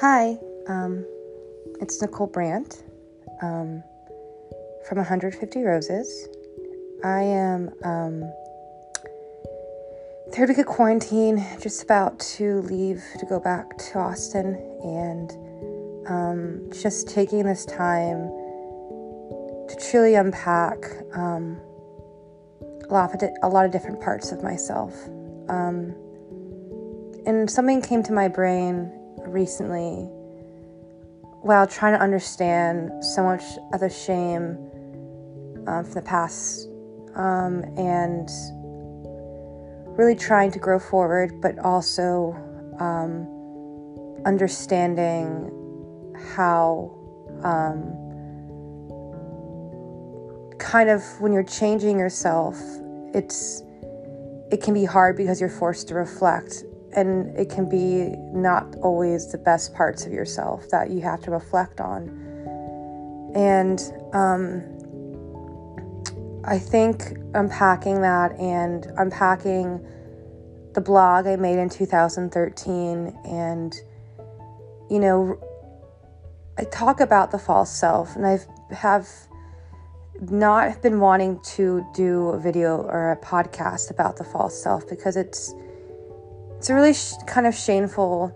Hi, um, it's Nicole Brandt um, from 150 Roses. I am um, third week of quarantine, just about to leave to go back to Austin, and um, just taking this time to truly unpack um, a, lot of di- a lot of different parts of myself. Um, and something came to my brain recently while trying to understand so much of the shame um, from the past um, and really trying to grow forward, but also um, understanding how um, kind of when you're changing yourself, it's it can be hard because you're forced to reflect and it can be not always the best parts of yourself that you have to reflect on. And um, I think unpacking that and unpacking the blog I made in 2013, and you know, I talk about the false self, and I've have not been wanting to do a video or a podcast about the false self because it's it's a really sh- kind of shameful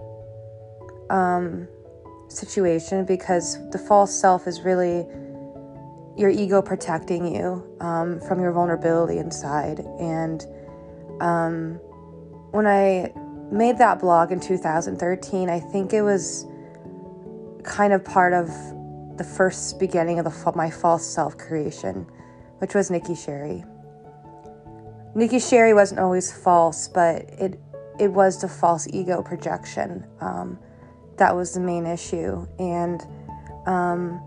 um, situation because the false self is really your ego protecting you um, from your vulnerability inside. And um, when I made that blog in 2013, I think it was kind of part of the first beginning of the, my false self creation, which was Nikki Sherry. Nikki Sherry wasn't always false, but it it was the false ego projection um, that was the main issue. And um,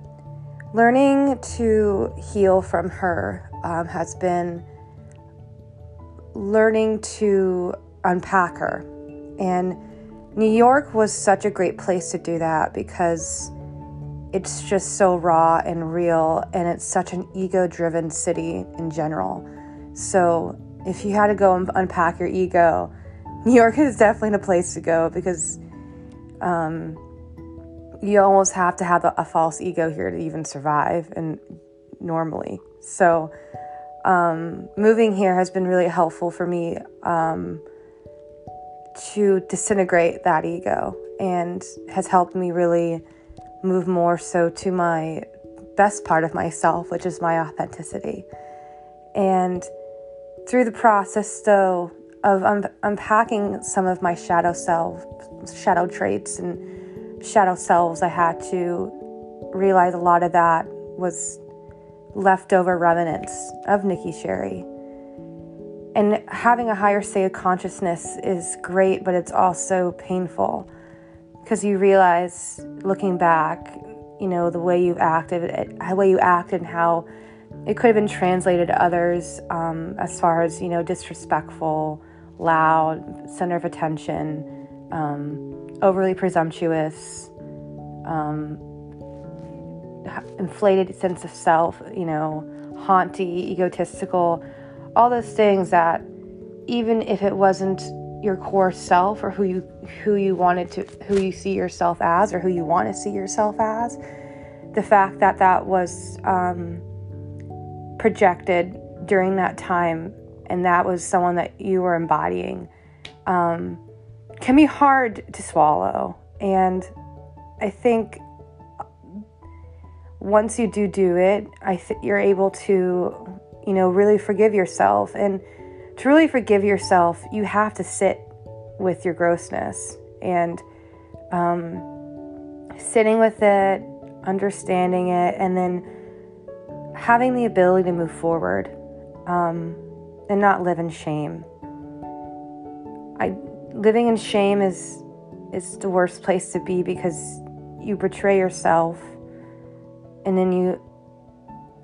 learning to heal from her um, has been learning to unpack her. And New York was such a great place to do that because it's just so raw and real, and it's such an ego driven city in general. So, if you had to go and unpack your ego, New York is definitely a place to go because um, you almost have to have a, a, false ego here to even survive and normally. So um, moving here has been really helpful for me um, to disintegrate that ego and has helped me really move more so to my best part of myself, which is my authenticity. And through the process, though, of un- unpacking some of my shadow self, shadow traits and shadow selves, I had to realize a lot of that was leftover remnants of Nikki Sherry. And having a higher state of consciousness is great, but it's also painful because you realize looking back, you know, the way you've acted, the way you acted, and how it could have been translated to others um, as far as, you know, disrespectful, loud, center of attention, um, overly presumptuous, um, inflated sense of self, you know, haunty, egotistical, all those things that even if it wasn't your core self or who you who you wanted to who you see yourself as or who you want to see yourself as the fact that that was um, projected during that time and that was someone that you were embodying. Um, can be hard to swallow and i think once you do do it i th- you're able to you know really forgive yourself and to really forgive yourself you have to sit with your grossness and um, sitting with it understanding it and then having the ability to move forward. Um, and not live in shame. I living in shame is is the worst place to be because you betray yourself and then you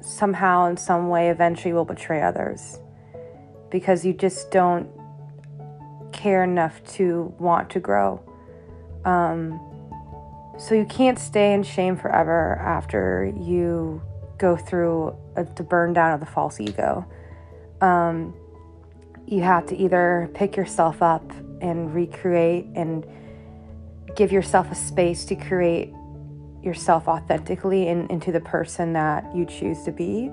somehow in some way eventually will betray others because you just don't care enough to want to grow. Um, so you can't stay in shame forever after you go through a, the burn down of the false ego um, you have to either pick yourself up and recreate and give yourself a space to create yourself authentically and into the person that you choose to be.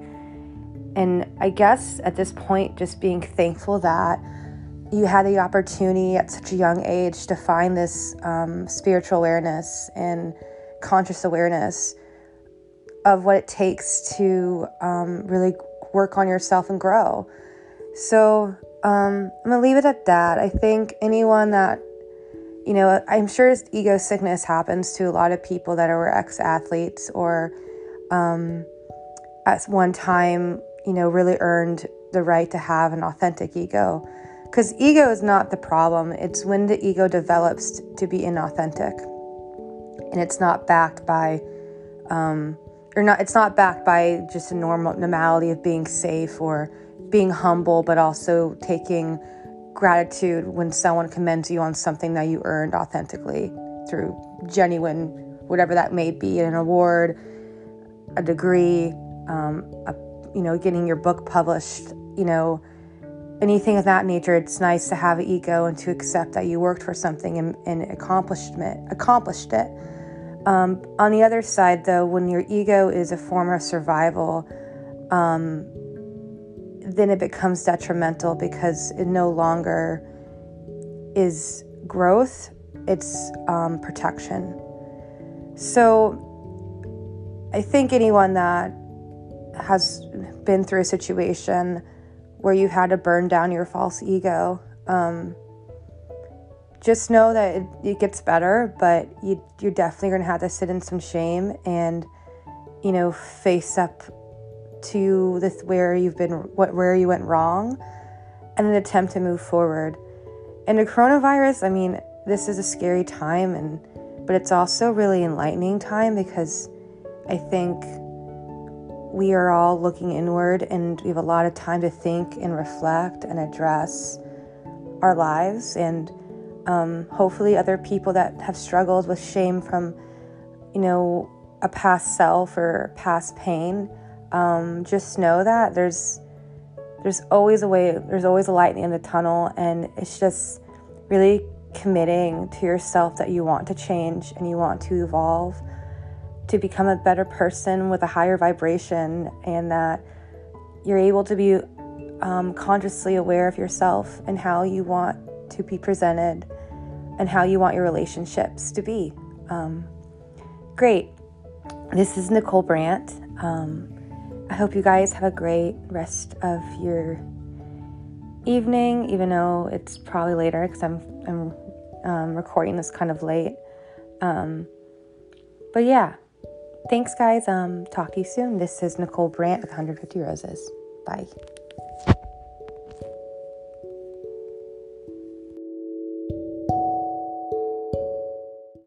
And I guess at this point, just being thankful that you had the opportunity at such a young age to find this um, spiritual awareness and conscious awareness of what it takes to um, really work on yourself and grow. So um, I'm gonna leave it at that. I think anyone that you know, I'm sure ego sickness happens to a lot of people that are ex athletes or um, at one time, you know, really earned the right to have an authentic ego. Because ego is not the problem, it's when the ego develops to be inauthentic. And it's not backed by, um, or not, it's not backed by just a normal normality of being safe or being humble, but also taking gratitude when someone commends you on something that you earned authentically through genuine, whatever that may be, an award, a degree, um, a, you know, getting your book published, you know, anything of that nature. It's nice to have an ego and to accept that you worked for something and, and accomplishment accomplished it. Um, on the other side, though, when your ego is a form of survival, um, then it becomes detrimental because it no longer is growth, it's um, protection. So I think anyone that has been through a situation where you had to burn down your false ego, um, just know that it, it gets better, but you, you're definitely going to have to sit in some shame and, you know, face up to this where you've been what where you went wrong and an attempt to move forward. And the coronavirus, I mean, this is a scary time and but it's also really enlightening time because I think we are all looking inward and we have a lot of time to think and reflect and address our lives and um, hopefully other people that have struggled with shame from you know a past self or past pain um, just know that there's there's always a way there's always a light in the tunnel and it's just really committing to yourself that you want to change and you want to evolve to become a better person with a higher vibration and that you're able to be um, consciously aware of yourself and how you want to be presented and how you want your relationships to be um, great this is nicole brandt um, I hope you guys have a great rest of your evening, even though it's probably later because I'm I'm um, recording this kind of late. Um, but yeah, thanks, guys. Um, talk to you soon. This is Nicole Brandt with 150 Roses. Bye.